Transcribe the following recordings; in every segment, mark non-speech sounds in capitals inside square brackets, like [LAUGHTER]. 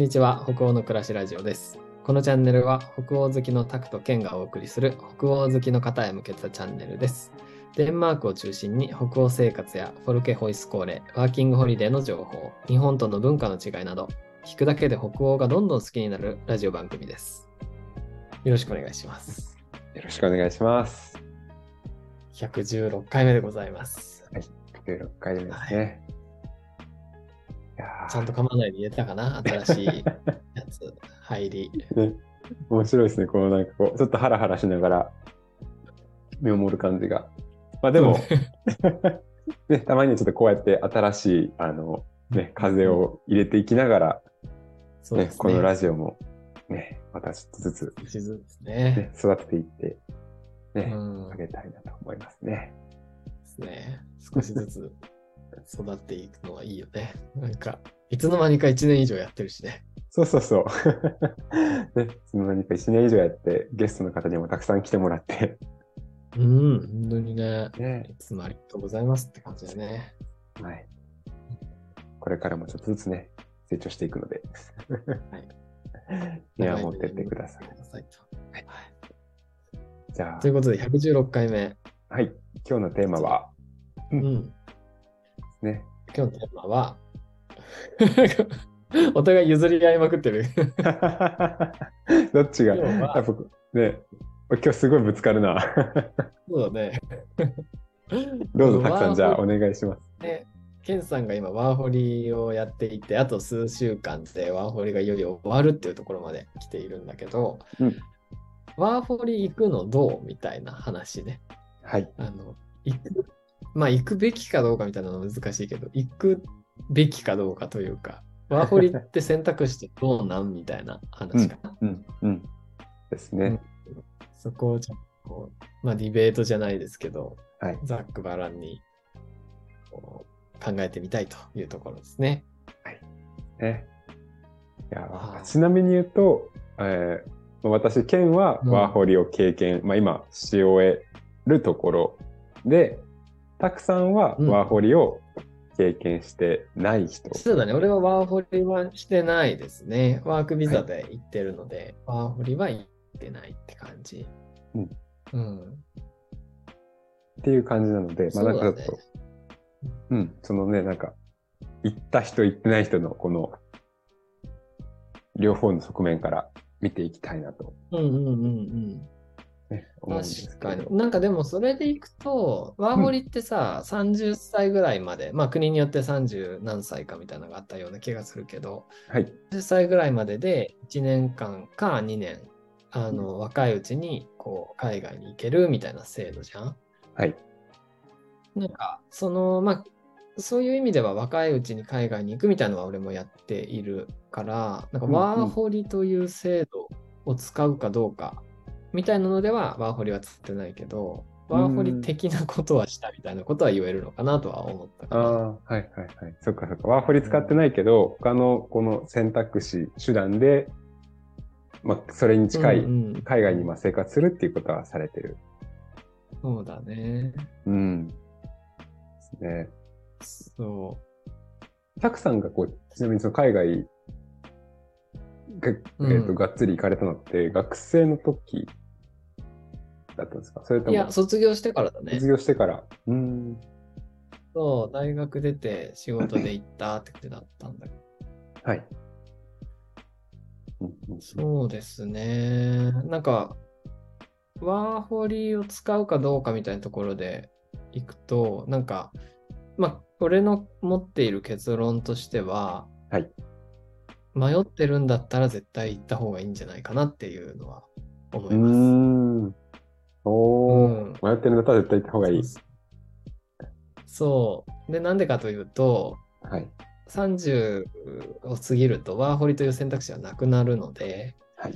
にちは北欧の暮らしラジオですこのチャンネルは北欧好きのタクとケンがお送りする北欧好きの方へ向けたチャンネルですデンマークを中心に北欧生活やフォルケホイスコーレ、ワーキングホリデーの情報、日本との文化の違いなど、聞くだけで北欧がどんどん好きになるラジオ番組です。よろしくお願いします。よろしくお願いします。116回目でございます。16回目ですね。いやーちゃんと噛まないで言えたかな？新しいやつ、入り。ね、面白いですね。このなんかこう、ちょっとハラハラしながら見守る感じが。まあでも、[LAUGHS] ね、たまにはちょっとこうやって新しい、あの、ね、風を入れていきながら、うですね。このラジオも、ね、またちょっとずつ、ずつね。ね、育てていって、うね、ん。あげたいなと思いますね。ですね。少しずつ育っていくのはいいよね。なんか、いつの間にか1年以上やってるしね。そうそうそう。[LAUGHS] ね、その何か1年以上やって、ゲストの方にもたくさん来てもらって、うん、本当にね。ね、いつもありがとうございますって感じだね。はい。これからもちょっとずつね、成長していくので、はい。[LAUGHS] 見守ってってください。はいじゃあということで、116回目。はい。今日のテーマは、ううんん。ね、今日のテーマは、[LAUGHS] お互い譲り合いまくってる。[LAUGHS] どっちが、今ね、今日すごいぶつかるな。そうだね。[LAUGHS] どうぞ、たくさん、じゃあ、お願いします。リね、ケンさんが今ワーホリをやっていて、あと数週間でワーホリがいよいよ終わるっていうところまで来ているんだけど、うんワーホリ行くのどう？みたいな話ね。はい。あの、行く、まあ行くべきかどうかみたいなのは難しいけど、行くべきかどうかというか、ワーホリって選択肢どうなんみたいな話かな。うん、うん。ですね。そこをちょっとこう、まあディベートじゃないですけど、はい。ざっくばらんに考えてみたいというところですね。ね。いやあーちなみに言うと、えー私、ケンはうんワーホリを経験、まあ、今、し終えるところで、たくさんはうんワーホリを経験してない人。そうだね、俺はワーホリはしてないですね。ワークビザで行ってるので、ワーホリは行ってないって感じ。うん。うん。っていう感じなので、まあなんかちょっと、そううん、そのね、なんか、行った人、行ってない人のこの、両方の側面から見ていきたいなと、うんうんうんうん。ね、確か。に。なんかでもそれでいくと、ワーホリってさ、30歳ぐらいまで、まあ国によって30何歳かみたいなのがあったような気がするけど、はい。10歳ぐらいまでで1年間か2年、あの、若いうちにこう海外に行けるみたいな制度じゃん？はい。なんか、その、まあ、そういう意味では若いうちに海外に行くみたいなのは俺もやっているから、なんかうんうんワーホリという制度を使うかどうかみたいなのではワーホリは使ってないけど、ワーホリ的なことはしたみたいなことは言えるのかなとは思ったかな。ああ、はいはいはい。そっかそっか。ワーホリ使ってないけど、他のこの選択肢、手段で、まあ、それに近い、うんうん海外にまあ生活するっていうことはされてる。そうだね。うん。ですね。そたくさんがこう、ちなみにその海外が、うんえっとがっつり行かれたのって、学生の時だったんですか？それとう。も、いや、卒業してからだね卒。業してから。うん。そう、大学出て仕事で行ったってことだったんだけど。はい。そうですね。なんか、ワーホリを使うかどうかみたいなところでいくと、なんか、まあ、俺の持っている結論としては、はい迷ってるんだったら絶対行った方がいいんじゃないかなっていうのは思ういます。おー、うん迷ってるんだったら絶対行った方がいい。そう。で、なんでかというと、はい。30を過ぎるとワーホリという選択肢はなくなるので、はい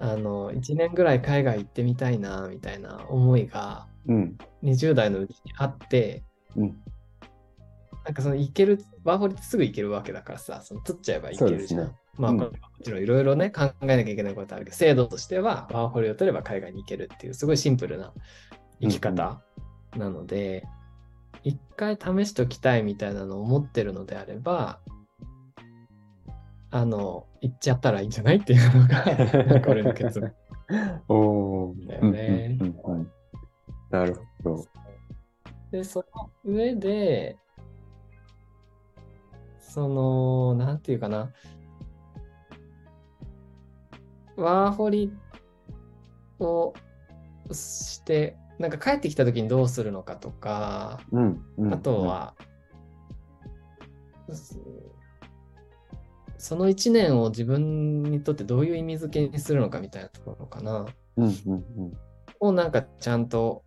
あの1年ぐらい海外行ってみたいなみたいな思いがうん。20代のうちにあってうん。なんかその行けるワーホリってすぐ行けるわけだからさその取っちゃえば行けるじゃん。そうですねうんまあもちろんいろいろね考えなきゃいけないことあるけど制度としてはワーホリを取れば海外に行けるっていうすごいシンプルな生き方なので、一回試しておきたいみたいなのを思ってるのであればあの、行っちゃったらいいんじゃないっていうのが、なんか俺の結論。おー。だよね。うんうんうんうん。なるほど。で、その上で、その、なんていうかな、ワーホリをして、なんか帰ってきた時にどうするのかとか、うんうん。あと、は、すその1年を自分にとってどういう意味付けにするのかみたいなところかな。うんうんうん。をなんかちゃんと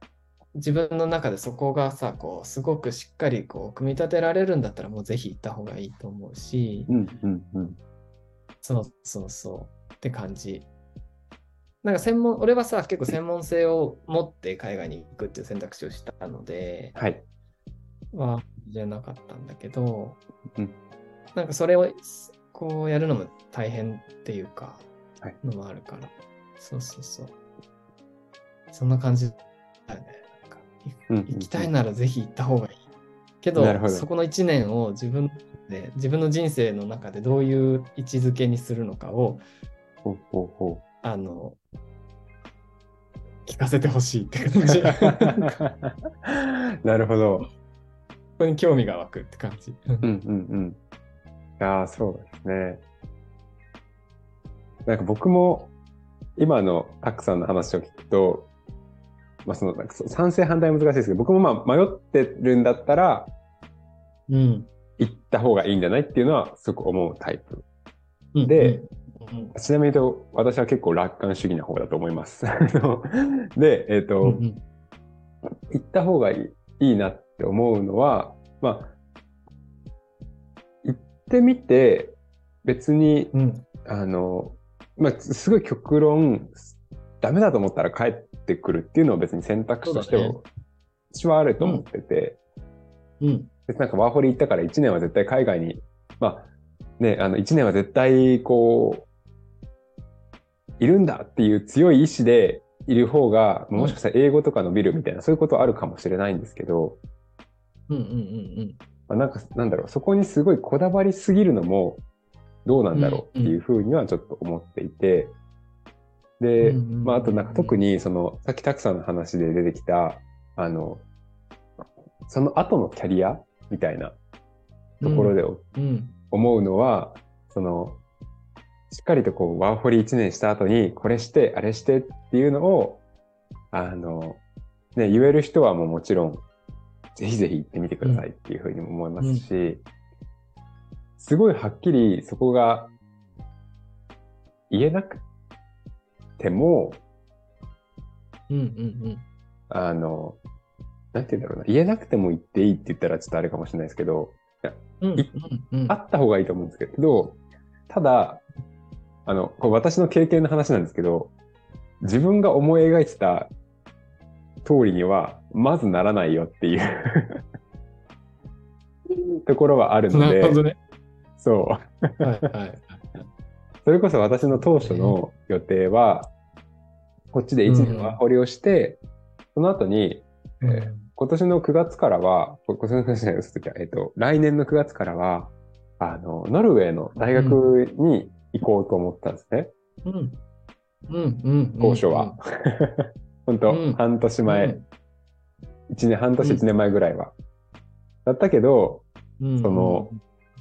自分の中でそこがさ、こう、すごくしっかりこう、組み立てられるんだったらもうぜひ行った方がいいと思うし、うんうんうん。そうそうそうって感じ。なんか専門、俺はさ、結構専門性を持って海外に行くっていう選択肢をしたので、はい。は、じゃなかったんだけど、うんなんかそれをこうやるのも大変っていうか、はいのもあるから、そうそうそう。そんな感じだよね。なんか行きたいならぜひ行った方がいい。けどどそこの1年を自分で、自分の人生の中でどういう位置づけにするのかを、ほうほうほあの、聞かせてほしいって感じ。[LAUGHS] なるほど。こに興味が湧くって感じ。うんうんうん。いやーそうですね。なんか僕も今のたくさんの話を聞くと、まあそのなんかそ賛成反対は難しいですけど、僕もまあ迷ってるんだったらうん。行った方がいいんじゃないっていうのはすごく思うタイプ。うんで、うんちなみに言うと私は結構楽観主義な方だと思います。[LAUGHS] で、えっ、と、うんうん行った方がいいいいなって思うのは、まあ、行ってみて、別に、うん。あの、まあ、すごい極論、ダメだと思ったら帰ってくるっていうのは別に選択肢としては、ね。私はあると思ってて、うん。別になんかワーホリ行ったから1年は絶対海外に、まあ、ね、あの1年は絶対こう、いるんだっていう強い意志でいる方が、もしかしたら英語とか伸びるみたいな、そういうことはあるかもしれないんですけど、うんうんうんまあ、なんか、なんだろう、そこにすごいこだわりすぎるのもどうなんだろうっていうふうにはちょっと思っていて、で、うんうんうんまあ、あとなんか特にその、さっきたくさんの話で出てきた、あの、その後のキャリアみたいなうん。ところでうん。思うのは、その、しっかりとこう、ワーホリ1年した後に、これして、あれしてっていうのを、あの、ね、言える人はもうもちろん、ぜひぜひ行ってみてくださいっていうふうにも思いますし、すごいはっきりそこが言えなくても、うんうんあの、なんて言うんだろうな、言えなくても言っていいって言ったらちょっとあれかもしれないですけど、うん。うんうん。あった方がいいと思うんですけど、ただ、あの、これ私の経験の話なんですけど、自分が思い描いてた通りには、まずならないよっていうところはあるのでなるほ、どね。そう。はいはい。それこそ私の当初の予定は、こっちで1年ワーホリをして、その後に、えー今年の9月からは、こ今年の9月じゃないえっ、と、来年の9月からは、あの、ノルウェーの大学に行こうと思ったんですね。うん。うんうんうん。当初は。[LAUGHS] 本当、うん半年うん。前、一年、半年1年前ぐらいは。だったけど、うん、その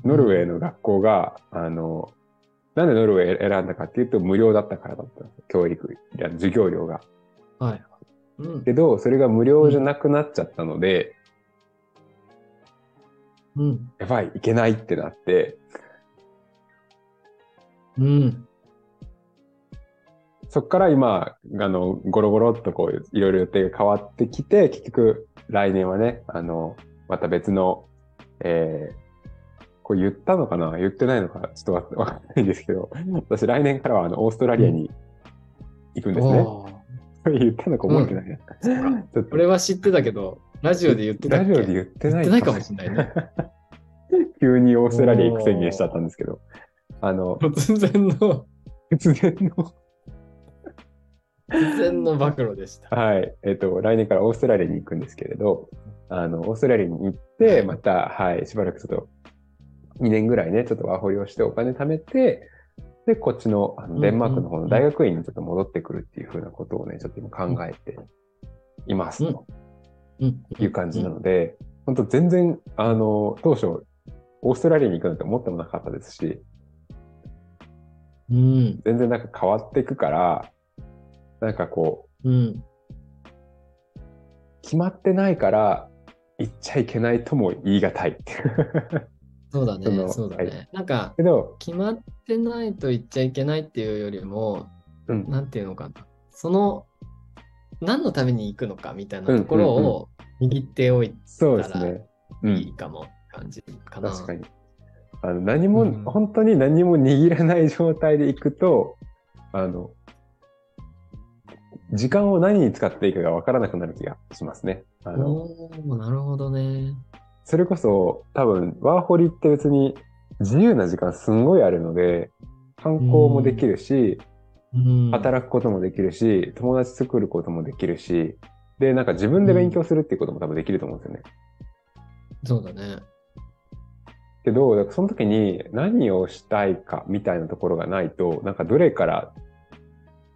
ノルウェーの学校が、あの、なんでノルウェー選んだかっていうと無料だったからだったんですよ。教育、授業料が。はい。うん。けど、それが無料じゃなくなっちゃったので、うん。やばい、いけないってなって、うん。そっから今、あの、ゴロゴロっとこう、いろいろ予定が変わってきて、結局、来年はね、あの、また別の、えー、これ言ったのかな？言ってないのか？ちょっとわわかんないんですけど、私来年からはあの、オーストラリアに行くんですね。おー [LAUGHS] 言ったのか覚えてないな。そっかちょっと俺は知ってたけど、ラジオで言ってたラジオで言ってない言ってないかもしれないね。[LAUGHS] 急にオーストラリア行く宣言しちゃったんですけど、あの、突然の、突然の、突然の暴露でした。はい、えっ、と、来年からオーストラリアに行くんですけれど、あの、オーストラリアに行って、また、はい、しばらくちょっと、2年ぐらいね、ちょっとワーホリをしてお金貯めて、で、こっちのあのデンマークの方の大学院にちょっと戻ってくるっていうふうなことをね、ちょっと今考えていますと。うん。いう感じなので、本当全然、あの、当初、オーストラリアに行くなんて思ってもなかったですし、うん。全然なんか変わっていくから、なんかこう、うん。決まってないから、行っちゃいけないとも言い難い。[LAUGHS] そうだね。そうだね。はなんか、決まってないと言っちゃいけないっていうよりも、うん、なんていうのかな。その、何のために行くのかみたいなところを握っておいそうですね。うん、ていいかも感じかな。確かに。あの何も、うん本当に何も握らない状態で行くと、あの、時間を何に使っていいかが分からなくなる気がしますね。あのなるほどね。それこそ多分ワーホリって別に自由な時間すんごいあるので、観光もできるし、うん。働くこともできるし、友達作ることもできるし、で、なんか自分で勉強するっていうことも多分できると思うんですよね。そうだね。けど、だからその時に何をしたいかみたいなところがないと、なんかどれから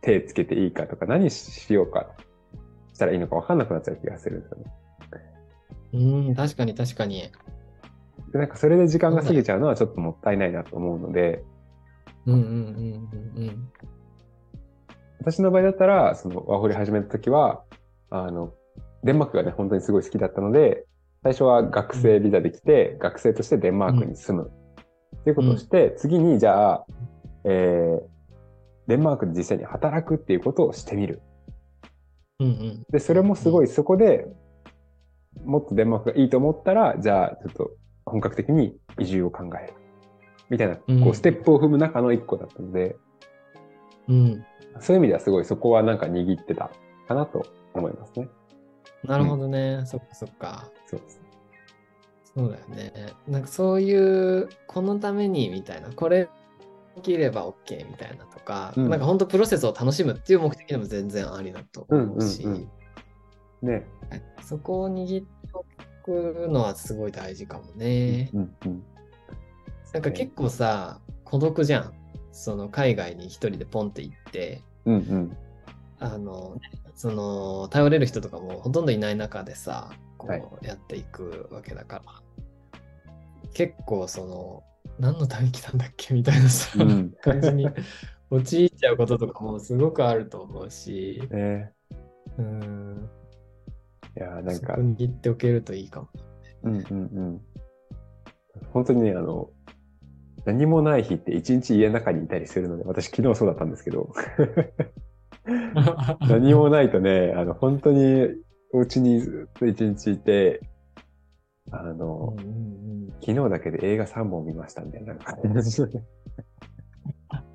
手つけていいかとか、何しようかしたらいいのか分かんなくなっちゃう気がするんですよね。うん、確かに確かに。で、なんかそれで時間が過ぎちゃうのはちょっともったいないなと思うので、うんうんうんうんうん。私の場合だったら、そのワーホリ始めた時は、あの、デンマークがね、本当にすごい好きだったので、最初は学生ビザで来て、学生としてデンマークに住む。っていうことをして、次にじゃあ、えー、デンマークで実際に働くっていうことをしてみる。うんうん。で、それもすごいそこでもっとデンマークがいいと思ったら、じゃあちょっと本格的に移住を考える。みたいな、うんこう、ステップを踏む中の一個だったので、うん。そういう意味ではすごいそこはなんか握ってたかなと思いますね。なるほどね。そっかそっか。そうです。そうだよね。なんかそういう、このためにみたいな、これできれば OK みたいなとか、うんなんか本当プロセスを楽しむっていう目的でも全然ありだと思うし、うんうんね。そこを握っておくのはすごい大事かもね。うんうん。なんか結構さ、孤独じゃん。その海外に一人でポンって行って、うんうん。あの、その、頼れる人とかもほとんどいない中でさ、やっていくわけだから、結構その、何のために来たんだっけみたいなさ、うん。感じに陥っちゃうこととかもすごくあると思うし、ね。うん、いやーなんか。握っておけるといいかも。うんうんうん。本当にね、あの、何もない日って一日家の中にいたりするので、私昨日そうだったんですけど、[LAUGHS] 何もないとね、あの、本当にお家にずっと一日いて、あの、うんうん昨日だけで映画3本見ましたみたいな [LAUGHS]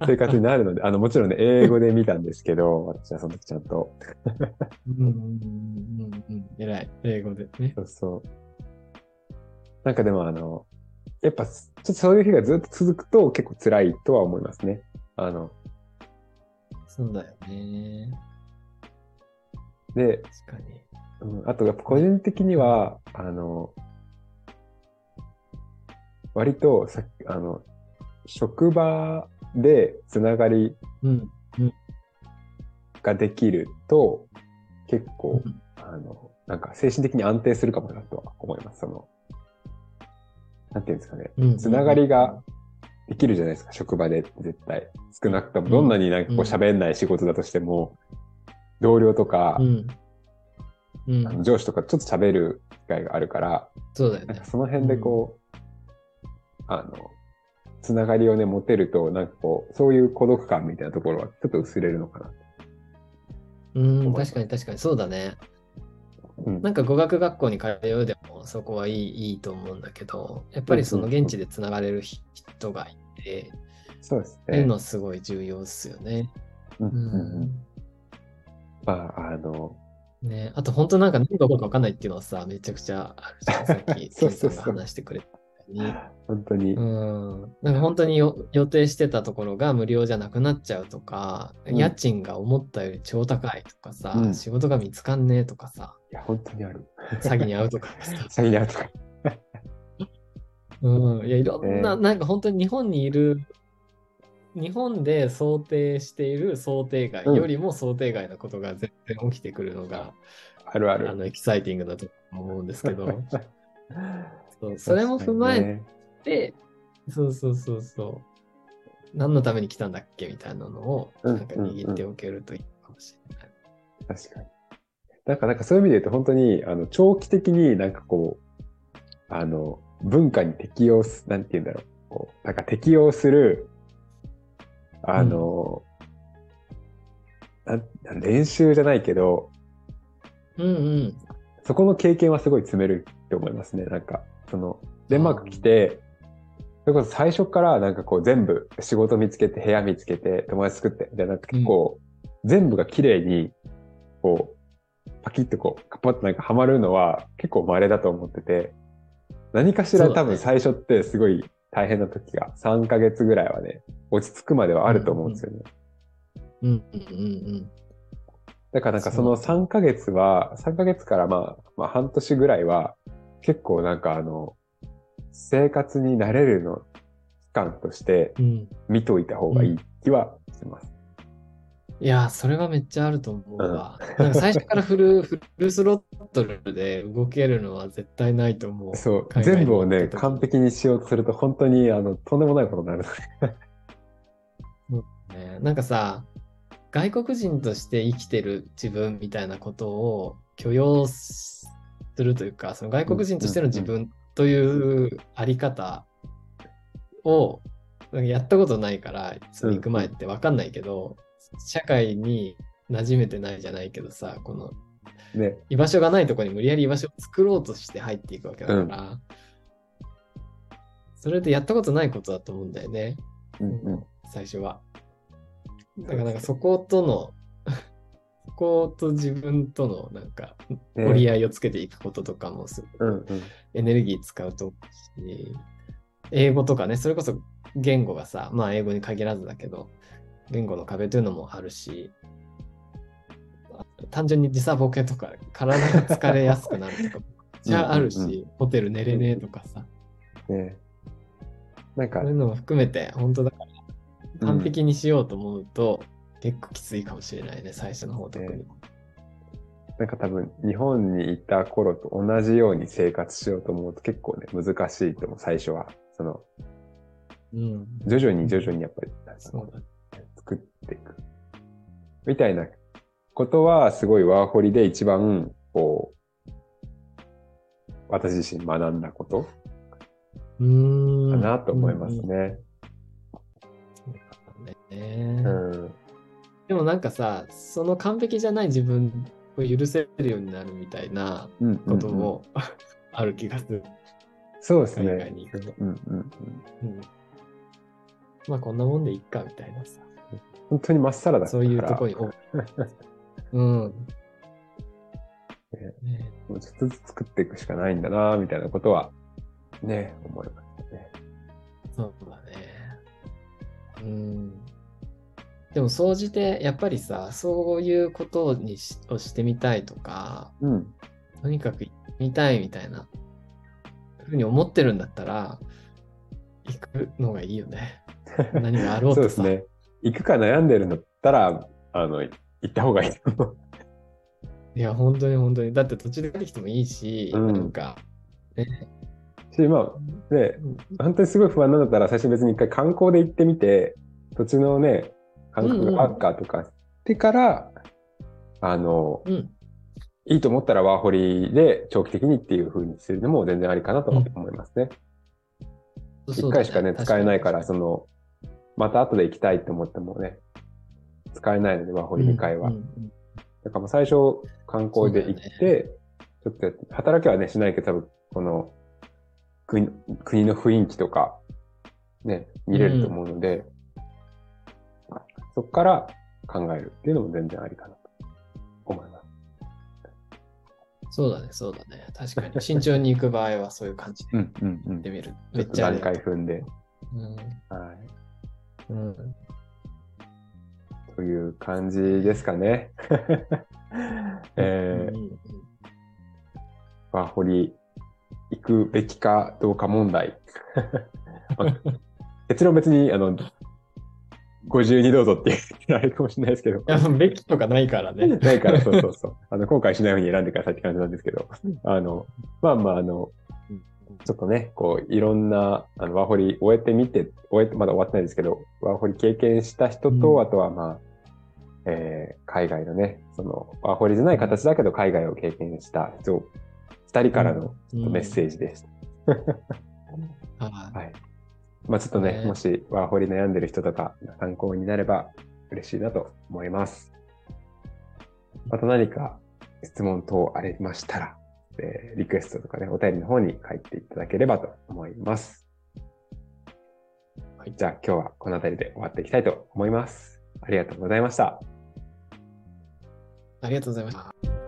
生活になるので、あの、もちろんね、英語で見たんですけど、私はその時ちゃんと。うんうんうんうんうん偉い、英語でね。そうそう。なんかでもあの、やっぱ、ちょっとそういう日がずっと続くと結構辛いとは思いますね。あの、そうだよね。で、確かに。うん、あとやっぱ個人的には、あの、割とさあの、職場でつながりうん。ができると、結構うん、あの、なんか精神的に安定するかもなとは思います。その、なんていうんですかね。うん。つながりができるじゃないですか、職場で絶対。少なくとも、どんなになんかこううん。喋んない仕事だとしても、同僚とか上司とかちょっと喋る機会があるから、そうだよね。その辺でこう、あの、つながりをね、持てると、なんかこう、そういう孤独感みたいなところはちょっと薄れるのかな。うん、確かに確かにそうだね。うん。なんか語学学校に通うでもそこはいいいいと思うんだけど、やっぱりその現地でつながれる人がいて、そうですっていうね。のはすごい重要ですよね。うんううんうんん。まあ、あの、ね、あと本当なんか何が起こるか分かんないっていうのはさ、めちゃくちゃあるじゃん。さっき、[LAUGHS] そうそう話してくれたように。本当に、うん、なんか本当によ予定してたところが無料じゃなくなっちゃうとか、うん家賃が思ったより超高いとかさ、うん仕事が見つかんねえとかさ、いや、本当にある。詐欺に遭うとかさ、[LAUGHS] 詐欺に遭うとか。[LAUGHS] うん、いや、いろんな、ねなんか本当に日本にいる、日本で想定している想定外うんよりも想定外なことが全然起きてくるのが、あるある。あの、エキサイティングだと思うんですけど、[LAUGHS] そうそれも踏まえ確かにねて、そうそうそうそう、何のために来たんだっけみたいなのを、うんなんか握っておけるといいかもしれない。確かに。なんか、なんかそういう意味で言うと、本当に、あの、長期的になんかこう、あの、文化に適応す、なんて言うんだろう。こう、なんか適応する、あの、なん練習じゃないけど、うんうん。そこの経験はすごい積めるって思いますね。なんか、その、デンマーク来て、それこそ最初からなんかこう全部仕事見つけて、部屋見つけて、友達作って、みたいな結構、全部が綺麗に、こう、パキッとこう、カパッとなんかハマるのは結構稀だと思ってて、何かしら多分最初ってすごい大変な時が3ヶ月ぐらいはね、落ち着くまではあると思うんですよね。うんうんうんだからなんかその3ヶ月は、3ヶ月からまあ、まあ半年ぐらいは、結構なんかあの、生活に慣れるの期間としてうん。うん。見といた方がいい気はします。いやー、それはめっちゃあると思うわ。なんか最初からフル、[LAUGHS] フルスロットルで動けるのは絶対ないと思う。そう、全部をね、完璧にしようとすると本当にあの、とんでもないことになる。ね。なんかさ、外国人として生きてる自分みたいなことを許容するというか、その外国人としての自分というあり方をやったことないから、その行く前って分かんないけど、社会に馴染めてないじゃないけどさ、このね。居場所がないところに無理やり居場所を作ろうとして入っていくわけだから、それでやったことないことだと思うんだよね。うんうん。最初は。だからなんかそことの、[LAUGHS] そこと自分とのなんかね。折り合いをつけていくこととかもすご。エネルギー使うと思うし、英語とかね、それこそ言語がさ、まあ英語に限らずだけど、言語の壁というのもあるし、単純に時差ボケとか体が疲れやすくなるとか、[LAUGHS] じゃああるし、うんうんホテル寝れねえとかさ、ね。なんか。そういうのも含めて、本当だから、完璧にしようと思うと、結構きついかもしれないね、最初の方特に。なんか多分日本にいた頃と同じように生活しようと思うと結構ね、難しいと思う、最初は。その、うん。徐々に徐々にやっぱりそうだ。作っていく。みたいなことはすごいワーホリで一番、こう、私自身学んだこと。かなと思いますうんね。そう。ん。でもなんかさ、その完璧じゃない自分を許せるようになるみたいなうん。ことも [LAUGHS] ある気がする。そうです海外ねに行くと。うんうんうん。うん。まあこんなもんでいっかみたいなさ。本当にまっさらだ。そういうとこに、お [LAUGHS] うん。ねねもうちょっとずつ作っていくしかないんだな、みたいなことは、ね、思いましたね。そうだね。うん。でも、総じて、やっぱりさ、そういうことにしをしてみたいとか、うん。とにかく行ってみたいみたいな、ふうに思ってるんだったら、行くのがいいよね。[LAUGHS] 何があろうとさ。そうですね。行くか悩んでるんだったら、あの、行った方がいい。いや、本当に本当に。だって途中で帰ってきてもいいし、うんなんか、ね。し、まあ、ね、本当にすごい不安なんだったら、最初別に一回観光で行ってみて、土地のね、感覚があるかとかしてから、あの、うん。いいと思ったらワーホリで長期的にっていう風にするのも全然ありかなと思いますね。一、そうだ回しかね、使えないから、確その、また後で行きたいと思ってもね、使えないので、ワーホリ2回は。うんうんだからもう最初観光で行って、ちょっと働きはね、しないけど、多分この国国の雰囲気とか、ね、見れると思うので、そこから考えるっていうのも全然ありかなと思います。そうだね、そうだね。確かに。慎重に行く場合はそういう感じでうんうんうん。行ってみる。ちょめっちゃありっと段階踏んで、うんはい。うん。という感じですかね。[LAUGHS] えーうんうんワーホリ行くべきかどうか問題。まあ結論別に、あの、52どうぞって言ってられるかもしれないですけど。いや、べきとかないからね。[LAUGHS] ないから、そうそうそう。[LAUGHS] あの、後悔しないように選んでくださいって感じなんですけど。あの、まあまあ、あの、ちょっとね、こう、いろんな、あの、ワーホリ終えてみて、終えて、まだ終わってないですけど、ワーホリ経験した人と、うんあとはまあ、えー海外のね、その、ワーホリじゃない形だけど、海外を経験した人、二人からのうんメッセージです。ははい。まあちょっとね、ねもしワーホリ悩んでる人とか参考になれば嬉しいなと思います。また何か質問等ありましたら、えーリクエストとかね、お便りの方に書いていただければと思います。はいじゃあ今日はこの辺りで終わっていきたいと思います。ありがとうございました。ありがとうございました。